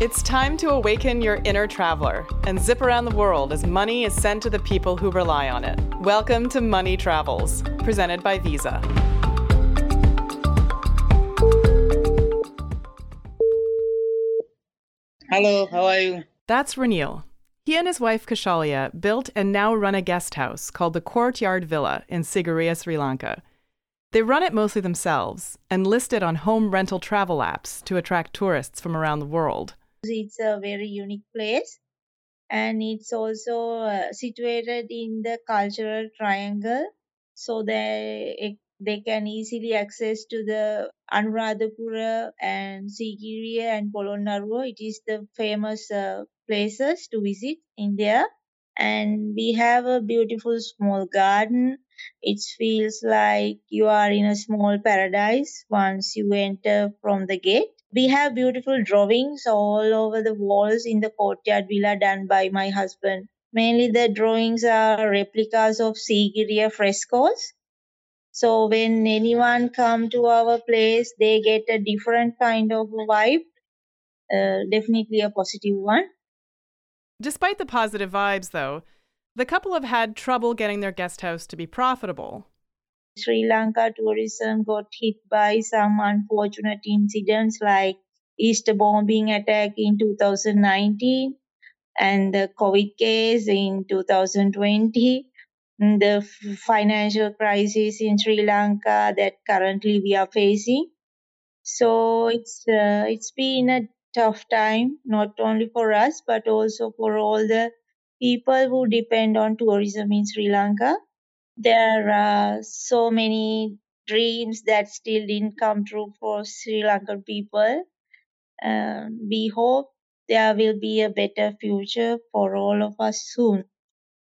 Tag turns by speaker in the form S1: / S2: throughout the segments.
S1: It's time to awaken your inner traveler and zip around the world as money is sent to the people who rely on it. Welcome to Money Travels, presented by Visa.
S2: Hello, how are you?
S1: That's Ranil. He and his wife Kaushalya built and now run a guest house called the Courtyard Villa in Sigiriya, Sri Lanka. They run it mostly themselves and list it on home rental travel apps to attract tourists from around the world.
S3: It's a very unique place and it's also uh, situated in the cultural triangle so they they can easily access to the Anuradhapura and Sigiriya and Polonnaruwa. It is the famous uh, places to visit in there. And we have a beautiful small garden. It feels like you are in a small paradise once you enter from the gate. We have beautiful drawings all over the walls in the courtyard villa done by my husband. Mainly the drawings are replicas of Sigiriya frescoes. So when anyone come to our place, they get a different kind of vibe. Uh, definitely a positive one.
S1: Despite the positive vibes, though, the couple have had trouble getting their guest house to be profitable.
S3: Sri Lanka tourism got hit by some unfortunate incidents like Easter bombing attack in 2019 and the COVID case in 2020, the financial crisis in Sri Lanka that currently we are facing. So it's uh, it's been a tough time, not only for us but also for all the people who depend on tourism in Sri Lanka there are so many dreams that still didn't come true for Sri Lankan people. Um, we hope there will be a better future for all of us soon.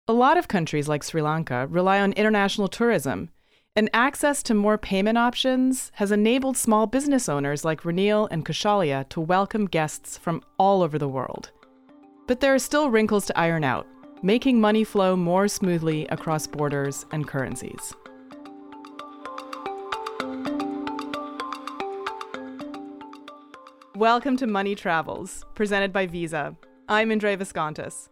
S1: A lot of countries like Sri Lanka rely on international tourism, and access to more payment options has enabled small business owners like Ranil and Kaushalya to welcome guests from all over the world. But there are still wrinkles to iron out making money flow more smoothly across borders and currencies. Welcome to Money Travels, presented by Visa. I'm Indre Viskontas.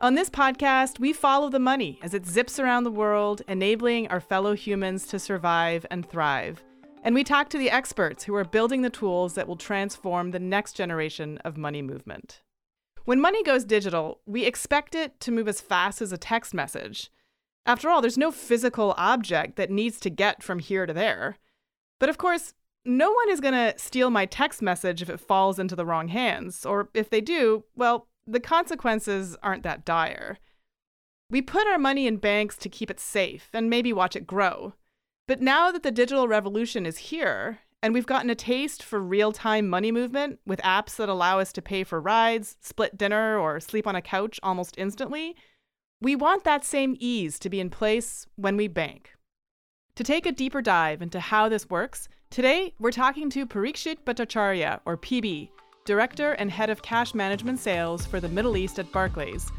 S1: On this podcast, we follow the money as it zips around the world, enabling our fellow humans to survive and thrive. And we talk to the experts who are building the tools that will transform the next generation of money movement. When money goes digital, we expect it to move as fast as a text message. After all, there's no physical object that needs to get from here to there. But of course, no one is going to steal my text message if it falls into the wrong hands, or if they do, well, the consequences aren't that dire. We put our money in banks to keep it safe and maybe watch it grow. But now that the digital revolution is here, and we've gotten a taste for real time money movement with apps that allow us to pay for rides, split dinner, or sleep on a couch almost instantly. We want that same ease to be in place when we bank. To take a deeper dive into how this works, today we're talking to Parikshit Bhattacharya, or PB, Director and Head of Cash Management Sales for the Middle East at Barclays,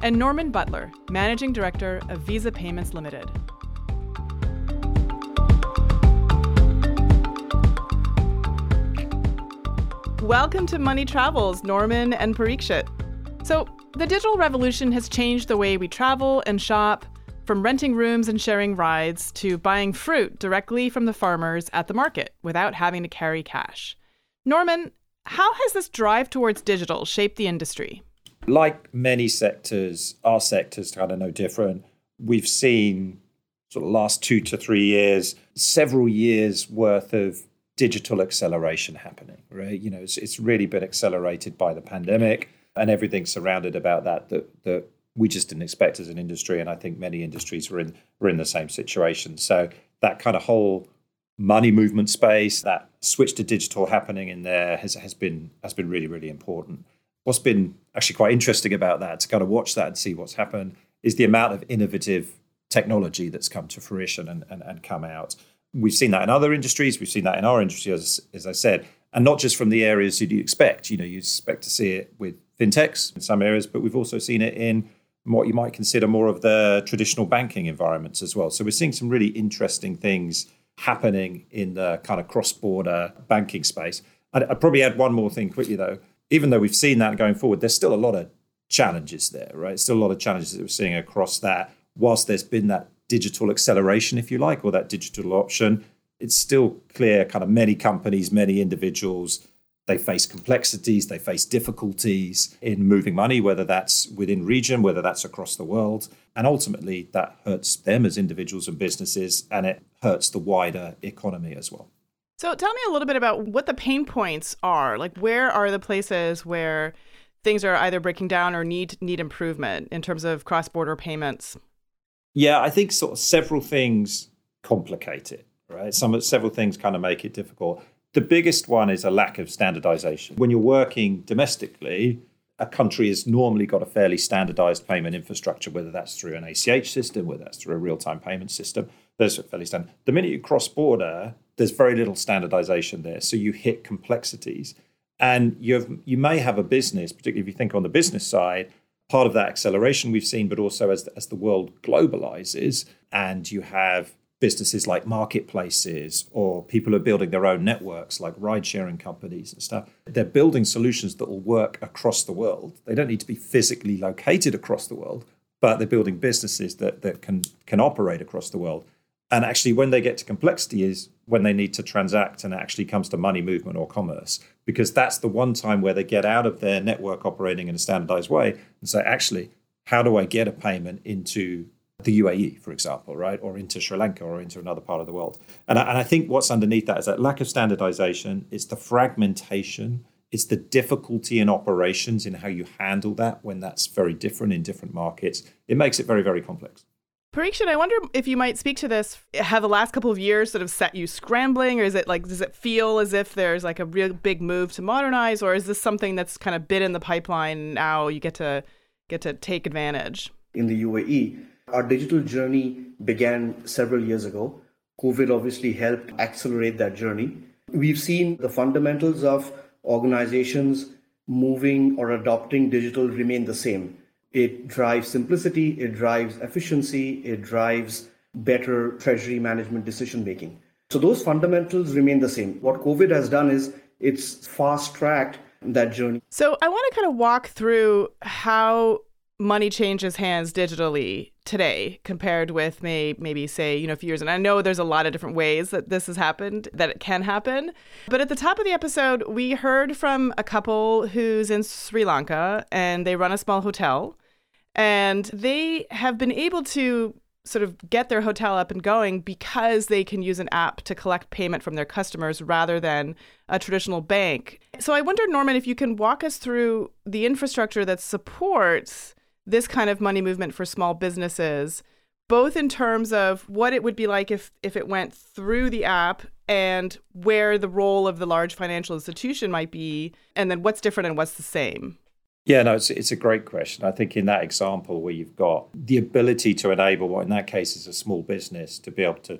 S1: and Norman Butler, Managing Director of Visa Payments Limited. Welcome to Money Travels, Norman and Parikshit. So, the digital revolution has changed the way we travel and shop, from renting rooms and sharing rides to buying fruit directly from the farmers at the market without having to carry cash. Norman, how has this drive towards digital shaped the industry?
S4: Like many sectors, our sector's kind of no different. We've seen sort of last two to three years, several years worth of digital acceleration happening, right? You know, it's, it's really been accelerated by the pandemic and everything surrounded about that that that we just didn't expect as an industry, and I think many industries were in were in the same situation. So that kind of whole money movement space, that switch to digital happening in there has has been has been really really important. What's been actually quite interesting about that to kind of watch that and see what's happened is the amount of innovative technology that's come to fruition and, and, and come out we've seen that in other industries. We've seen that in our industry, as, as I said, and not just from the areas you'd expect. You know, you expect to see it with fintechs in some areas, but we've also seen it in what you might consider more of the traditional banking environments as well. So we're seeing some really interesting things happening in the kind of cross-border banking space. I'd, I'd probably add one more thing quickly though. even though we've seen that going forward, there's still a lot of challenges there, right? Still a lot of challenges that we're seeing across that. Whilst there's been that digital acceleration, if you like, or that digital option, it's still clear kind of many companies, many individuals, they face complexities, they face difficulties in moving money, whether that's within region, whether that's across the world. And ultimately, that hurts them as individuals and businesses, and it hurts the wider economy as well.
S1: So, tell me a little bit about what the pain points are. Like, where are the places where things are either breaking down or need need improvement in terms of cross border payments?
S4: Yeah, I think sort of several things complicate it, right? Some several things kind of make it difficult. The biggest one is a lack of standardization. When you're working domestically, a country has normally got a fairly standardized payment infrastructure, whether that's through an ACH system, whether that's through a real time payment system. There's fairly standard. The minute you cross border, there's very little standardization there. So you hit complexities. And you you may have a business, particularly if you think on the business side, part of that acceleration we've seen, but also as the, as the world globalizes and you have businesses like marketplaces or people are building their own networks like ride sharing companies and stuff. They're building solutions that will work across the world. They don't need to be physically located across the world, but they're building businesses that, that can, can operate across the world. And actually, when they get to complexity, is when they need to transact and it actually comes to money movement or commerce, because that's the one time where they get out of their network operating in a standardized way and say, actually, how do I get a payment into the UAE, for example, right, or into Sri Lanka or into another part of the world? And I, and I think what's underneath that is that lack of standardization, it's the fragmentation, it's the difficulty in operations in how you handle that when that's very different in different markets. It makes it very, very complex.
S1: Parikshit, I wonder if you might speak to this. Have the last couple of years sort of set you scrambling, or is it like, does it feel as if there's like a real big move to modernize, or is this something that's kind of been in the pipeline now? You get to get to take advantage.
S2: In the UAE, our digital journey began several years ago. COVID obviously helped accelerate that journey. We've seen the fundamentals of organizations moving or adopting digital remain the same it drives simplicity, it drives efficiency, it drives better treasury management decision making. So those fundamentals remain the same. What COVID has done is it's fast tracked that journey.
S1: So I want to kind of walk through how money changes hands digitally today compared with may, maybe say you know a few years and i know there's a lot of different ways that this has happened that it can happen but at the top of the episode we heard from a couple who's in sri lanka and they run a small hotel and they have been able to sort of get their hotel up and going because they can use an app to collect payment from their customers rather than a traditional bank. So I wonder, Norman, if you can walk us through the infrastructure that supports this kind of money movement for small businesses, both in terms of what it would be like if, if it went through the app and where the role of the large financial institution might be, and then what's different and what's the same.
S4: Yeah, no, it's, it's a great question. I think in that example where you've got the ability to enable what in that case is a small business to be able to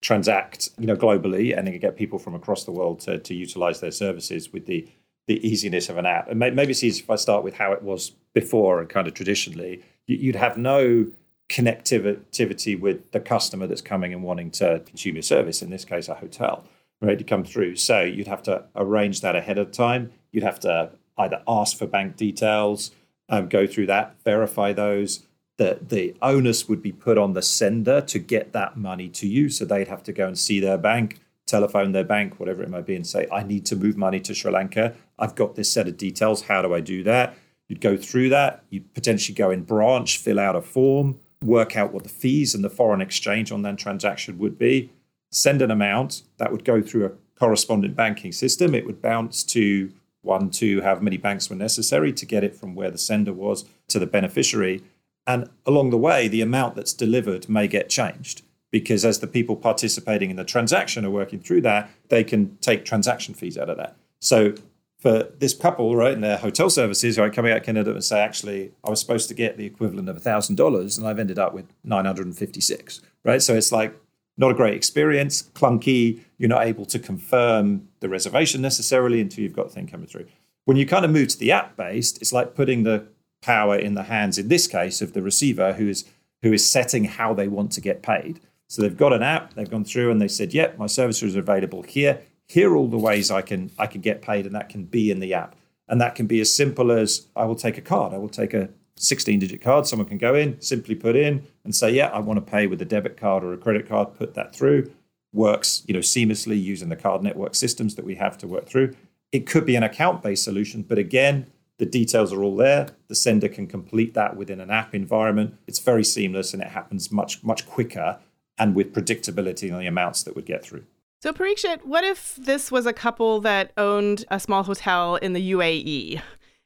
S4: transact, you know, globally and then get people from across the world to, to utilize their services with the the easiness of an app. And maybe it's easy if I start with how it was before and kind of traditionally. You'd have no connectivity with the customer that's coming and wanting to consume your service, in this case, a hotel, right, to come through. So you'd have to arrange that ahead of time. You'd have to either ask for bank details, um, go through that, verify those. The, the onus would be put on the sender to get that money to you. So they'd have to go and see their bank, telephone their bank, whatever it might be, and say, I need to move money to Sri Lanka. I've got this set of details. How do I do that? You'd go through that. You'd potentially go in branch, fill out a form, work out what the fees and the foreign exchange on that transaction would be, send an amount that would go through a correspondent banking system. It would bounce to one, two, however many banks were necessary to get it from where the sender was to the beneficiary. And along the way, the amount that's delivered may get changed because as the people participating in the transaction are working through that, they can take transaction fees out of that. So for this couple, right, in their hotel services, right, coming out Canada and say, actually, I was supposed to get the equivalent of thousand dollars, and I've ended up with nine hundred and fifty-six, right? So it's like not a great experience, clunky. You're not able to confirm the reservation necessarily until you've got the thing coming through. When you kind of move to the app based, it's like putting the power in the hands, in this case, of the receiver who is who is setting how they want to get paid. So they've got an app, they've gone through and they said, yep, my services are available here. Here are all the ways I can I can get paid, and that can be in the app. And that can be as simple as I will take a card. I will take a 16 digit card. Someone can go in, simply put in and say, yeah, I want to pay with a debit card or a credit card, put that through. Works, you know, seamlessly using the card network systems that we have to work through. It could be an account-based solution, but again, the details are all there. The sender can complete that within an app environment. It's very seamless and it happens much, much quicker and with predictability on the amounts that would get through.
S1: So, Parikshit, what if this was a couple that owned a small hotel in the UAE?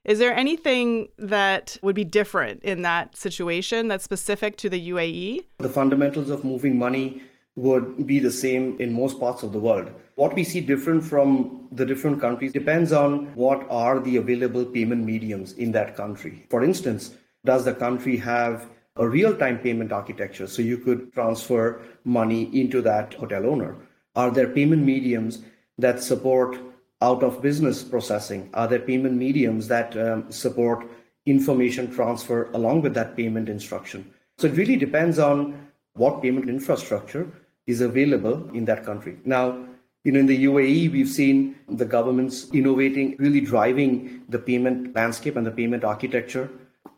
S1: Is there anything that would be different in that situation that's specific to the UAE?
S2: The fundamentals of moving money would be the same in most parts of the world. What we see different from the different countries depends on what are the available payment mediums in that country. For instance, does the country have a real time payment architecture so you could transfer money into that hotel owner? Are there payment mediums that support out of business processing? Are there payment mediums that um, support information transfer along with that payment instruction? So it really depends on what payment infrastructure is available in that country. Now, you know, in the UAE, we've seen the governments innovating, really driving the payment landscape and the payment architecture.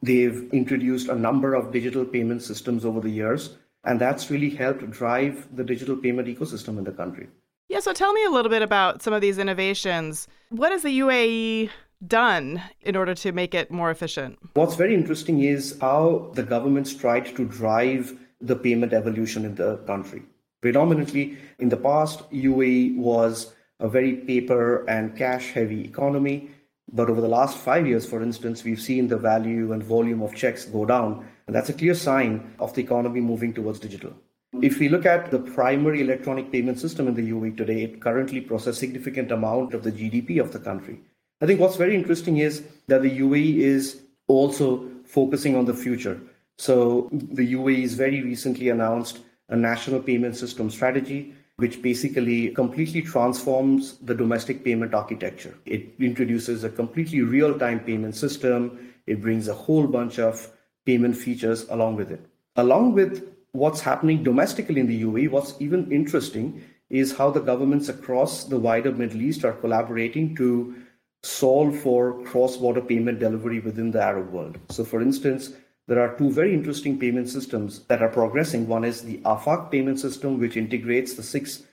S2: They've introduced a number of digital payment systems over the years, and that's really helped drive the digital payment ecosystem in the country.
S1: Yeah, so tell me a little bit about some of these innovations. What has the UAE done in order to make it more efficient?
S2: What's very interesting is how the government's tried to drive the payment evolution in the country. Predominantly in the past, UAE was a very paper and cash heavy economy. But over the last five years, for instance, we've seen the value and volume of checks go down. And that's a clear sign of the economy moving towards digital. If we look at the primary electronic payment system in the UAE today, it currently processes significant amount of the GDP of the country. I think what's very interesting is that the UAE is also focusing on the future. So the UAE has very recently announced a national payment system strategy, which basically completely transforms the domestic payment architecture. It introduces a completely real-time payment system. It brings a whole bunch of payment features along with it. Along with what's happening domestically in the UAE, what's even interesting is how the governments across the wider Middle East are collaborating to solve for cross border payment delivery within the Arab world. So, for instance, there are two very interesting payment systems that are progressing. One is the AFAQ payment system, which integrates the six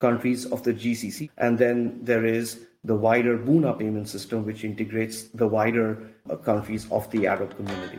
S2: countries of the GCC. And then there is the wider Buna payment system, which integrates the wider uh, countries of the Arab community.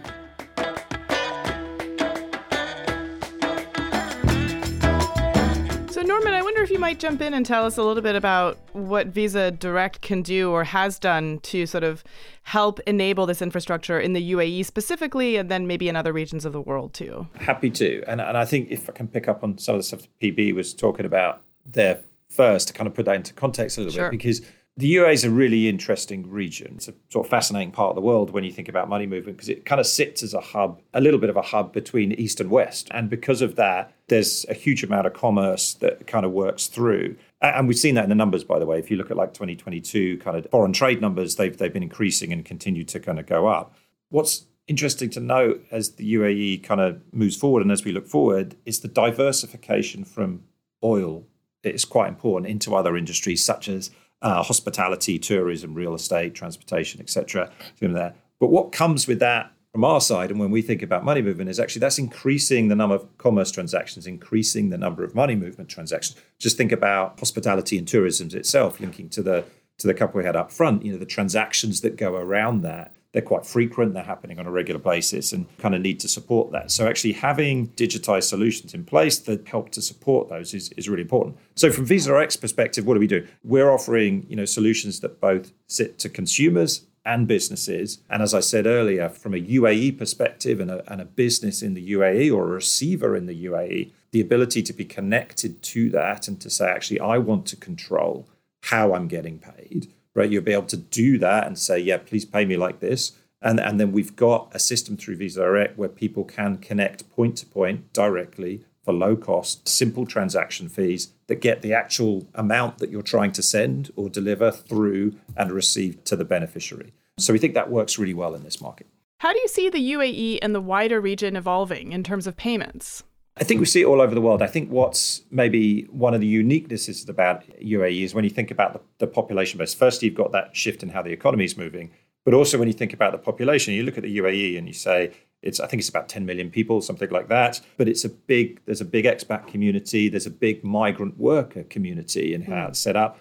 S1: Wonder if you might jump in and tell us a little bit about what Visa Direct can do or has done to sort of help enable this infrastructure in the UAE specifically, and then maybe in other regions of the world too.
S4: Happy to. And, and I think if I can pick up on some of the stuff PB was talking about there first to kind of put that into context a little sure. bit, because the UAE is a really interesting region. It's a sort of fascinating part of the world when you think about money movement because it kind of sits as a hub, a little bit of a hub between East and West. And because of that, there's a huge amount of commerce that kind of works through. And we've seen that in the numbers, by the way. If you look at like 2022 kind of foreign trade numbers, they've, they've been increasing and continue to kind of go up. What's interesting to note as the UAE kind of moves forward and as we look forward is the diversification from oil is quite important into other industries such as uh, hospitality, tourism, real estate, transportation, etc. There. But what comes with that from our side, and when we think about money movement, is actually that's increasing the number of commerce transactions, increasing the number of money movement transactions. Just think about hospitality and tourism itself, linking to the to the couple we had up front. You know, the transactions that go around that they're quite frequent, they're happening on a regular basis, and kind of need to support that. So, actually, having digitized solutions in place that help to support those is, is really important. So, from Visa X perspective, what do we do? We're offering you know solutions that both sit to consumers and businesses. And as I said earlier, from a UAE perspective and a, and a business in the UAE or a receiver in the UAE, the ability to be connected to that and to say, actually, I want to control how I'm getting paid right? You'll be able to do that and say, yeah, please pay me like this. And, and then we've got a system through Visa Direct where people can connect point to point directly for low cost, simple transaction fees that get the actual amount that you're trying to send or deliver through and receive to the beneficiary. So we think that works really well in this market.
S1: How do you see the UAE and the wider region evolving in terms of payments?
S4: I think we see it all over the world. I think what's maybe one of the uniquenesses about UAE is when you think about the, the population base. Firstly, you've got that shift in how the economy is moving, but also when you think about the population, you look at the UAE and you say it's I think it's about 10 million people, something like that. But it's a big there's a big expat community, there's a big migrant worker community in how it's set up.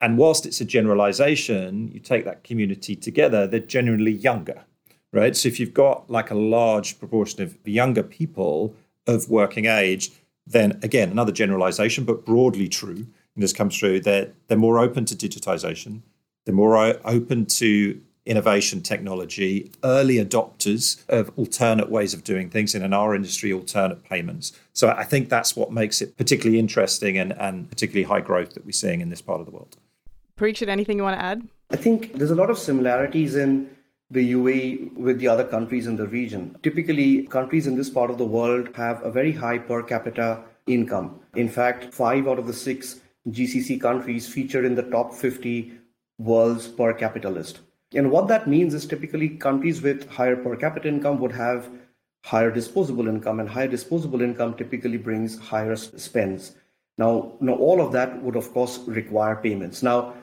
S4: And whilst it's a generalization, you take that community together, they're generally younger, right? So if you've got like a large proportion of younger people of working age, then again, another generalization, but broadly true, and this comes through, they're, they're more open to digitization, they're more open to innovation technology, early adopters of alternate ways of doing things, and in our industry, alternate payments. So I think that's what makes it particularly interesting and, and particularly high growth that we're seeing in this part of the world.
S1: Parikshit, anything you want to add?
S2: I think there's a lot of similarities in the UAE with the other countries in the region. Typically, countries in this part of the world have a very high per capita income. In fact, five out of the six GCC countries feature in the top 50 world's per capita list. And what that means is typically countries with higher per capita income would have higher disposable income, and higher disposable income typically brings higher spends. Now, now all of that would, of course, require payments. Now,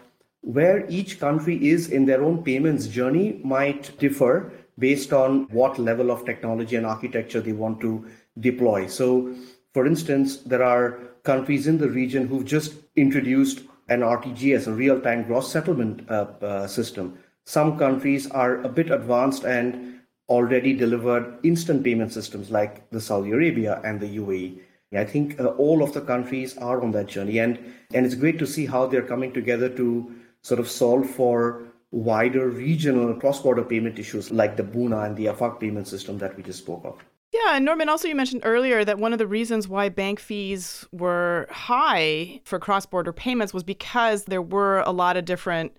S2: where each country is in their own payments journey might differ based on what level of technology and architecture they want to deploy. So, for instance, there are countries in the region who've just introduced an RTGS, a real time gross settlement uh, uh, system. Some countries are a bit advanced and already delivered instant payment systems like the Saudi Arabia and the UAE. I think uh, all of the countries are on that journey, and, and it's great to see how they're coming together to sort of solve for wider regional cross-border payment issues like the Buna and the Afaq payment system that we just spoke of.
S1: Yeah, and Norman, also you mentioned earlier that one of the reasons why bank fees were high for cross-border payments was because there were a lot of different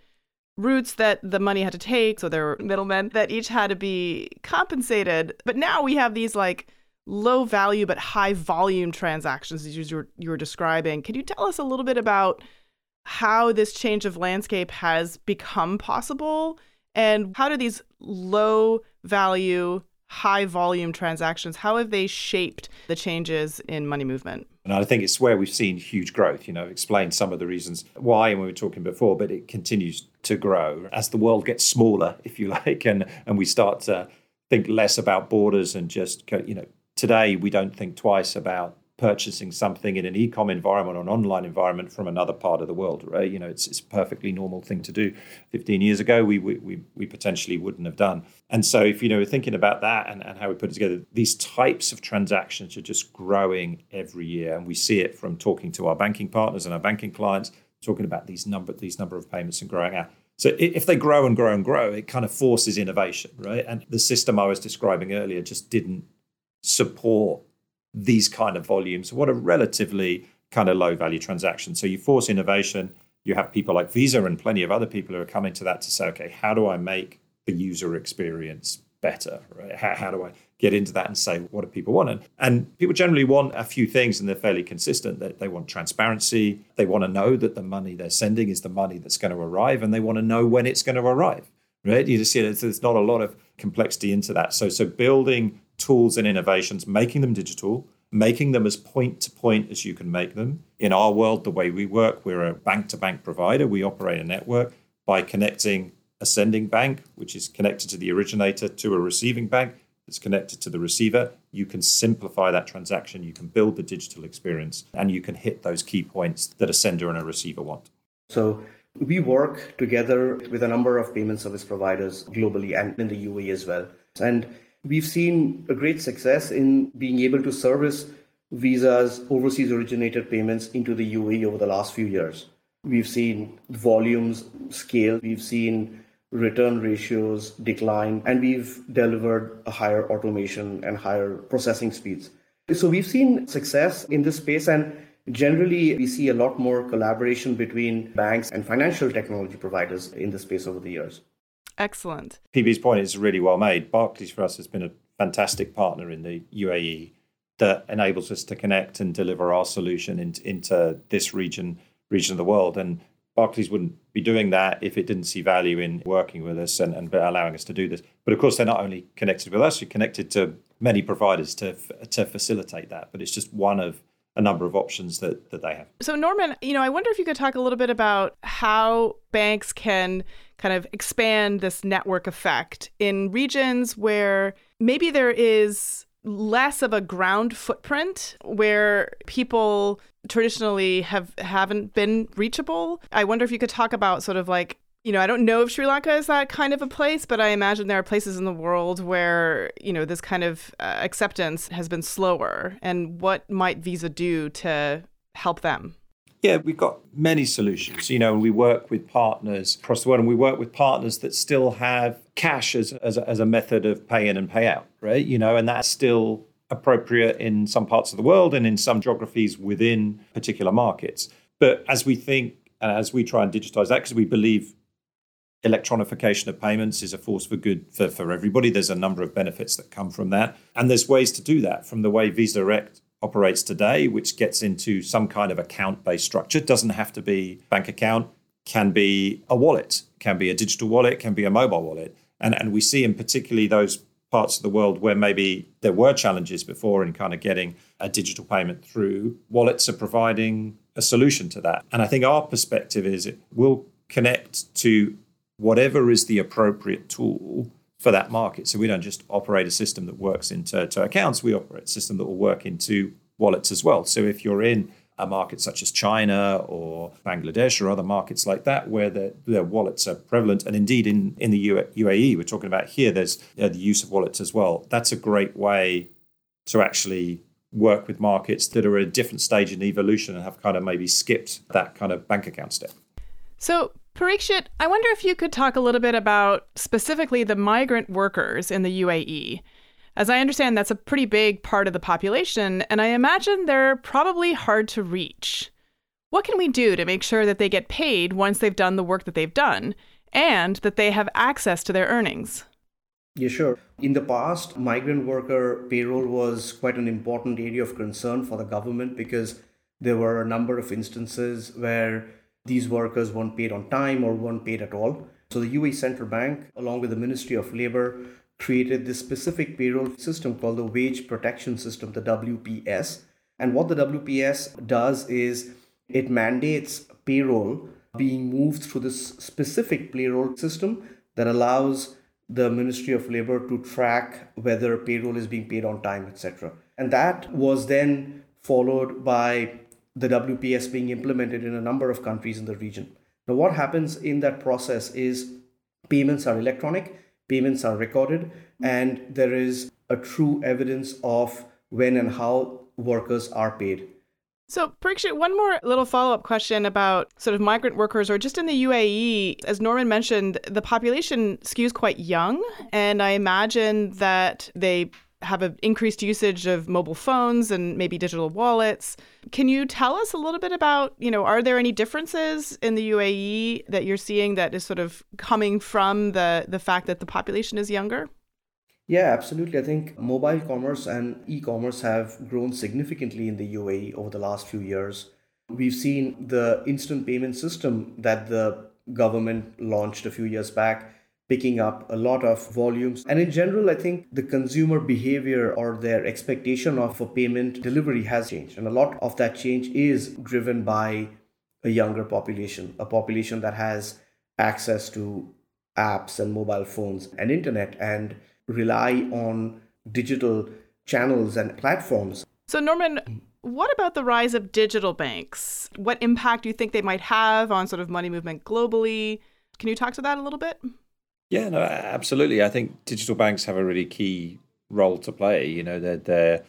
S1: routes that the money had to take. So there were middlemen that each had to be compensated. But now we have these like low value but high volume transactions as you were, you were describing. Can you tell us a little bit about how this change of landscape has become possible and how do these low value high volume transactions how have they shaped the changes in money movement?
S4: And i think it's where we've seen huge growth you know explain some of the reasons why and we were talking before but it continues to grow. As the world gets smaller if you like and and we start to think less about borders and just you know today we don't think twice about purchasing something in an e-com environment or an online environment from another part of the world, right? You know, it's, it's a perfectly normal thing to do. 15 years ago, we, we, we potentially wouldn't have done. And so if, you know, we're thinking about that and, and how we put it together, these types of transactions are just growing every year. And we see it from talking to our banking partners and our banking clients, talking about these number, these number of payments and growing out. So if they grow and grow and grow, it kind of forces innovation, right? And the system I was describing earlier just didn't support these kind of volumes. What a relatively kind of low value transaction. So you force innovation. You have people like Visa and plenty of other people who are coming to that to say, okay, how do I make the user experience better? Right? How, how do I get into that and say what do people want? And, and people generally want a few things, and they're fairly consistent. That they, want transparency. They want to know that the money they're sending is the money that's going to arrive, and they want to know when it's going to arrive. Right? You just see. There's not a lot of complexity into that. So so building tools and innovations, making them digital, making them as point to point as you can make them. In our world, the way we work, we're a bank to bank provider. We operate a network by connecting a sending bank, which is connected to the originator, to a receiving bank that's connected to the receiver. You can simplify that transaction, you can build the digital experience, and you can hit those key points that a sender and a receiver want.
S2: So, we work together with a number of payment service providers globally and in the UAE as well. And We've seen a great success in being able to service Visa's overseas originated payments into the UAE over the last few years. We've seen volumes scale, we've seen return ratios decline, and we've delivered a higher automation and higher processing speeds. So we've seen success in this space, and generally we see a lot more collaboration between banks and financial technology providers in the space over the years.
S1: Excellent.
S4: PB's point is really well made. Barclays for us has been a fantastic partner in the UAE that enables us to connect and deliver our solution in, into this region region of the world. And Barclays wouldn't be doing that if it didn't see value in working with us and, and allowing us to do this. But of course, they're not only connected with us, you're connected to many providers to to facilitate that. But it's just one of a number of options that, that they have.
S1: So, Norman, you know, I wonder if you could talk a little bit about how banks can kind of expand this network effect in regions where maybe there is less of a ground footprint where people traditionally have haven't been reachable. I wonder if you could talk about sort of like you know, I don't know if Sri Lanka is that kind of a place, but I imagine there are places in the world where, you know, this kind of uh, acceptance has been slower. And what might Visa do to help them?
S4: Yeah, we've got many solutions. You know, we work with partners across the world, and we work with partners that still have cash as, as, a, as a method of pay in and pay out, right? You know, and that's still appropriate in some parts of the world and in some geographies within particular markets. But as we think and as we try and digitize that, because we believe electronification of payments is a force for good for, for everybody. There's a number of benefits that come from that. And there's ways to do that from the way Visa Direct operates today, which gets into some kind of account based structure. It doesn't have to be bank account, can be a wallet, can be a digital wallet, can be a mobile wallet. And, and we see in particularly those parts of the world where maybe there were challenges before in kind of getting a digital payment through, wallets are providing a solution to that. And I think our perspective is it will connect to whatever is the appropriate tool for that market. So we don't just operate a system that works into accounts, we operate a system that will work into wallets as well. So if you're in a market such as China or Bangladesh or other markets like that, where the, their wallets are prevalent, and indeed in, in the UAE, we're talking about here, there's uh, the use of wallets as well. That's a great way to actually work with markets that are at a different stage in evolution and have kind of maybe skipped that kind of bank account step.
S1: So Parikshit, I wonder if you could talk a little bit about specifically the migrant workers in the UAE. As I understand, that's a pretty big part of the population, and I imagine they're probably hard to reach. What can we do to make sure that they get paid once they've done the work that they've done and that they have access to their earnings?
S2: Yeah, sure. In the past, migrant worker payroll was quite an important area of concern for the government because there were a number of instances where these workers weren't paid on time or weren't paid at all. So the UAE Central Bank, along with the Ministry of Labor, created this specific payroll system called the Wage Protection System, the WPS. And what the WPS does is it mandates payroll being moved through this specific payroll system that allows the Ministry of Labor to track whether payroll is being paid on time, etc. And that was then followed by the WPS being implemented in a number of countries in the region. Now, what happens in that process is payments are electronic, payments are recorded, and there is a true evidence of when and how workers are paid.
S1: So, Parikshit, one more little follow up question about sort of migrant workers or just in the UAE. As Norman mentioned, the population skews quite young, and I imagine that they have an increased usage of mobile phones and maybe digital wallets. Can you tell us a little bit about, you know, are there any differences in the UAE that you're seeing that is sort of coming from the the fact that the population is younger?
S2: Yeah, absolutely. I think mobile commerce and e-commerce have grown significantly in the UAE over the last few years. We've seen the instant payment system that the government launched a few years back picking up a lot of volumes. And in general, I think the consumer behavior or their expectation of a payment delivery has changed. And a lot of that change is driven by a younger population, a population that has access to apps and mobile phones and internet and rely on digital channels and platforms.
S1: So, Norman, what about the rise of digital banks? What impact do you think they might have on sort of money movement globally? Can you talk to that a little bit?
S4: Yeah, no, absolutely. I think digital banks have a really key role to play. You know, they're, they're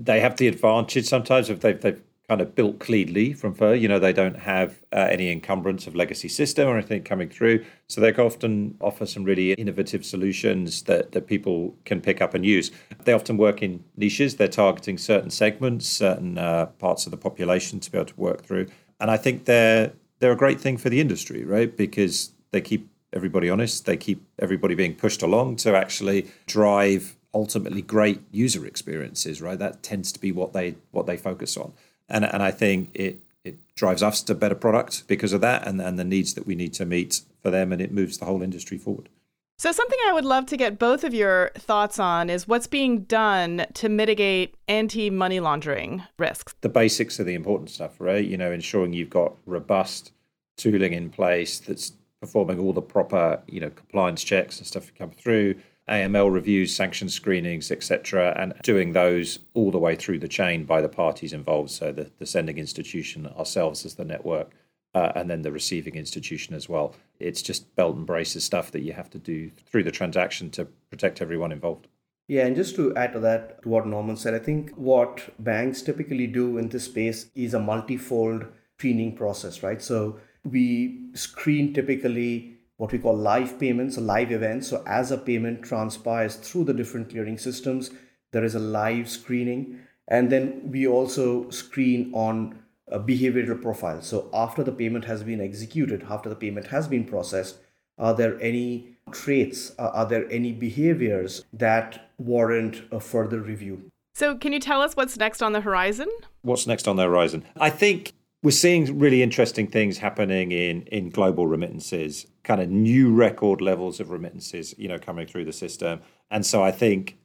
S4: they have the advantage sometimes if they've they've kind of built cleanly from fur. You know, they don't have uh, any encumbrance of legacy system or anything coming through, so they can often offer some really innovative solutions that that people can pick up and use. They often work in niches. They're targeting certain segments, certain uh, parts of the population to be able to work through, and I think they're they're a great thing for the industry, right? Because they keep everybody honest. They keep everybody being pushed along to actually drive ultimately great user experiences, right? That tends to be what they what they focus on. And and I think it it drives us to better product because of that and, and the needs that we need to meet for them, and it moves the whole industry forward.
S1: So, something I would love to get both of your thoughts on is what's being done to mitigate anti money laundering risks.
S4: The basics are the important stuff, right? You know, ensuring you've got robust tooling in place that's performing all the proper, you know, compliance checks and stuff to come through, AML reviews, sanction screenings, etc., and doing those all the way through the chain by the parties involved. So the, the sending institution, ourselves as the network, uh, and then the receiving institution as well. It's just belt and braces stuff that you have to do through the transaction to protect everyone involved.
S2: Yeah, and just to add to that, to what Norman said, I think what banks typically do in this space is a multifold screening process, right? So we screen typically what we call live payments, live events. So as a payment transpires through the different clearing systems, there is a live screening. And then we also screen on a behavioral profile. So after the payment has been executed, after the payment has been processed, are there any traits, uh, are there any behaviors that warrant a further review?
S1: So, can you tell us what's next on the horizon?
S4: What's next on the horizon? I think we're seeing really interesting things happening in in global remittances, kind of new record levels of remittances, you know, coming through the system. And so I think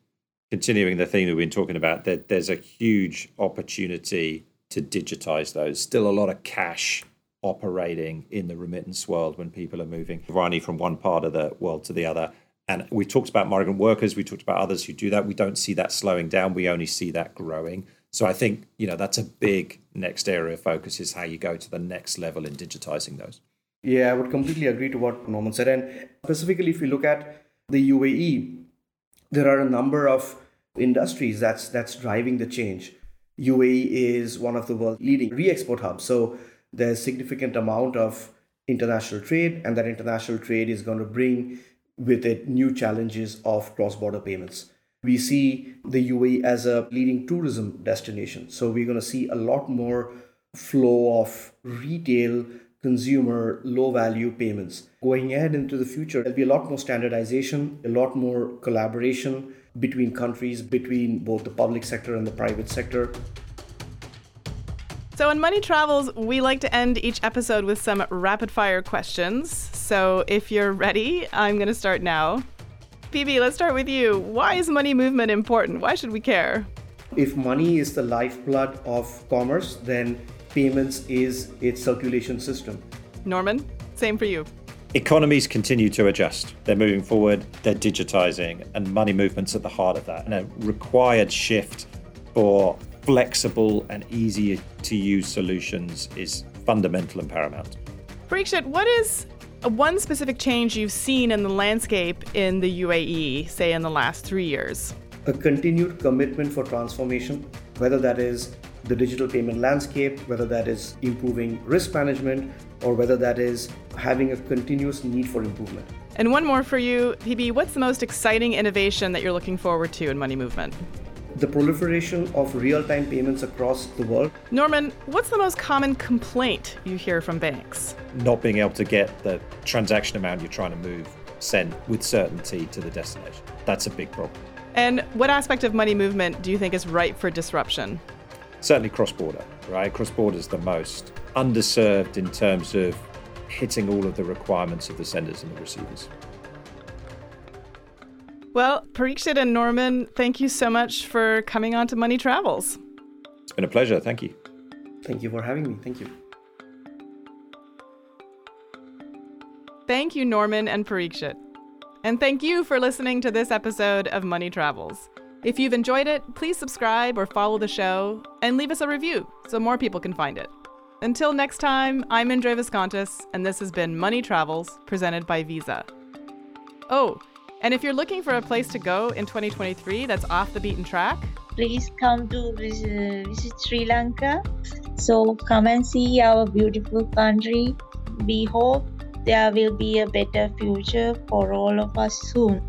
S4: continuing the theme that we've been talking about, that there's a huge opportunity to digitize those. Still a lot of cash operating in the remittance world when people are moving money from one part of the world to the other. And we talked about migrant workers, we talked about others who do that. We don't see that slowing down, we only see that growing. So I think, you know, that's a big next area of focus is how you go to the next level in digitizing those.
S2: Yeah, I would completely agree to what Norman said. And specifically, if you look at the UAE, there are a number of industries that's that's driving the change. UAE is one of the world's leading re-export hubs. So there's significant amount of international trade, and that international trade is going to bring with it new challenges of cross-border payments. We see the UAE as a leading tourism destination. So we're going to see a lot more flow of retail consumer low value payments. Going ahead into the future, there'll be a lot more standardization, a lot more collaboration between countries, between both the public sector and the private sector.
S1: So, in Money Travels, we like to end each episode with some rapid fire questions. So, if you're ready, I'm going to start now. PB, let's start with you. Why is money movement important? Why should we care?
S2: If money is the lifeblood of commerce, then payments is its circulation system.
S1: Norman, same for you.
S4: Economies continue to adjust. They're moving forward, they're digitizing, and money movement's at the heart of that. And a required shift for flexible and easy to use solutions is fundamental and paramount.
S1: Parikshit, what is one specific change you've seen in the landscape in the UAE, say in the last three years?
S2: A continued commitment for transformation, whether that is the digital payment landscape, whether that is improving risk management, or whether that is having a continuous need for improvement.
S1: And one more for you, PB. What's the most exciting innovation that you're looking forward to in Money Movement?
S2: The proliferation of real time payments across the world.
S1: Norman, what's the most common complaint you hear from banks?
S4: Not being able to get the transaction amount you're trying to move sent with certainty to the destination. That's a big problem.
S1: And what aspect of money movement do you think is ripe for disruption?
S4: Certainly cross border, right? Cross border is the most underserved in terms of hitting all of the requirements of the senders and the receivers.
S1: Well, Parikshit and Norman, thank you so much for coming on to Money Travels.
S4: It's been a pleasure. Thank you.
S2: Thank you for having me. Thank you.
S1: Thank you, Norman and Parikshit. And thank you for listening to this episode of Money Travels. If you've enjoyed it, please subscribe or follow the show and leave us a review so more people can find it. Until next time, I'm Indre Viskontas, and this has been Money Travels, presented by Visa. Oh, and if you're looking for a place to go in 2023 that's off the beaten track,
S3: please come to visit, Sri Lanka. So come and see our beautiful country. We hope there will be a better future for all of us soon.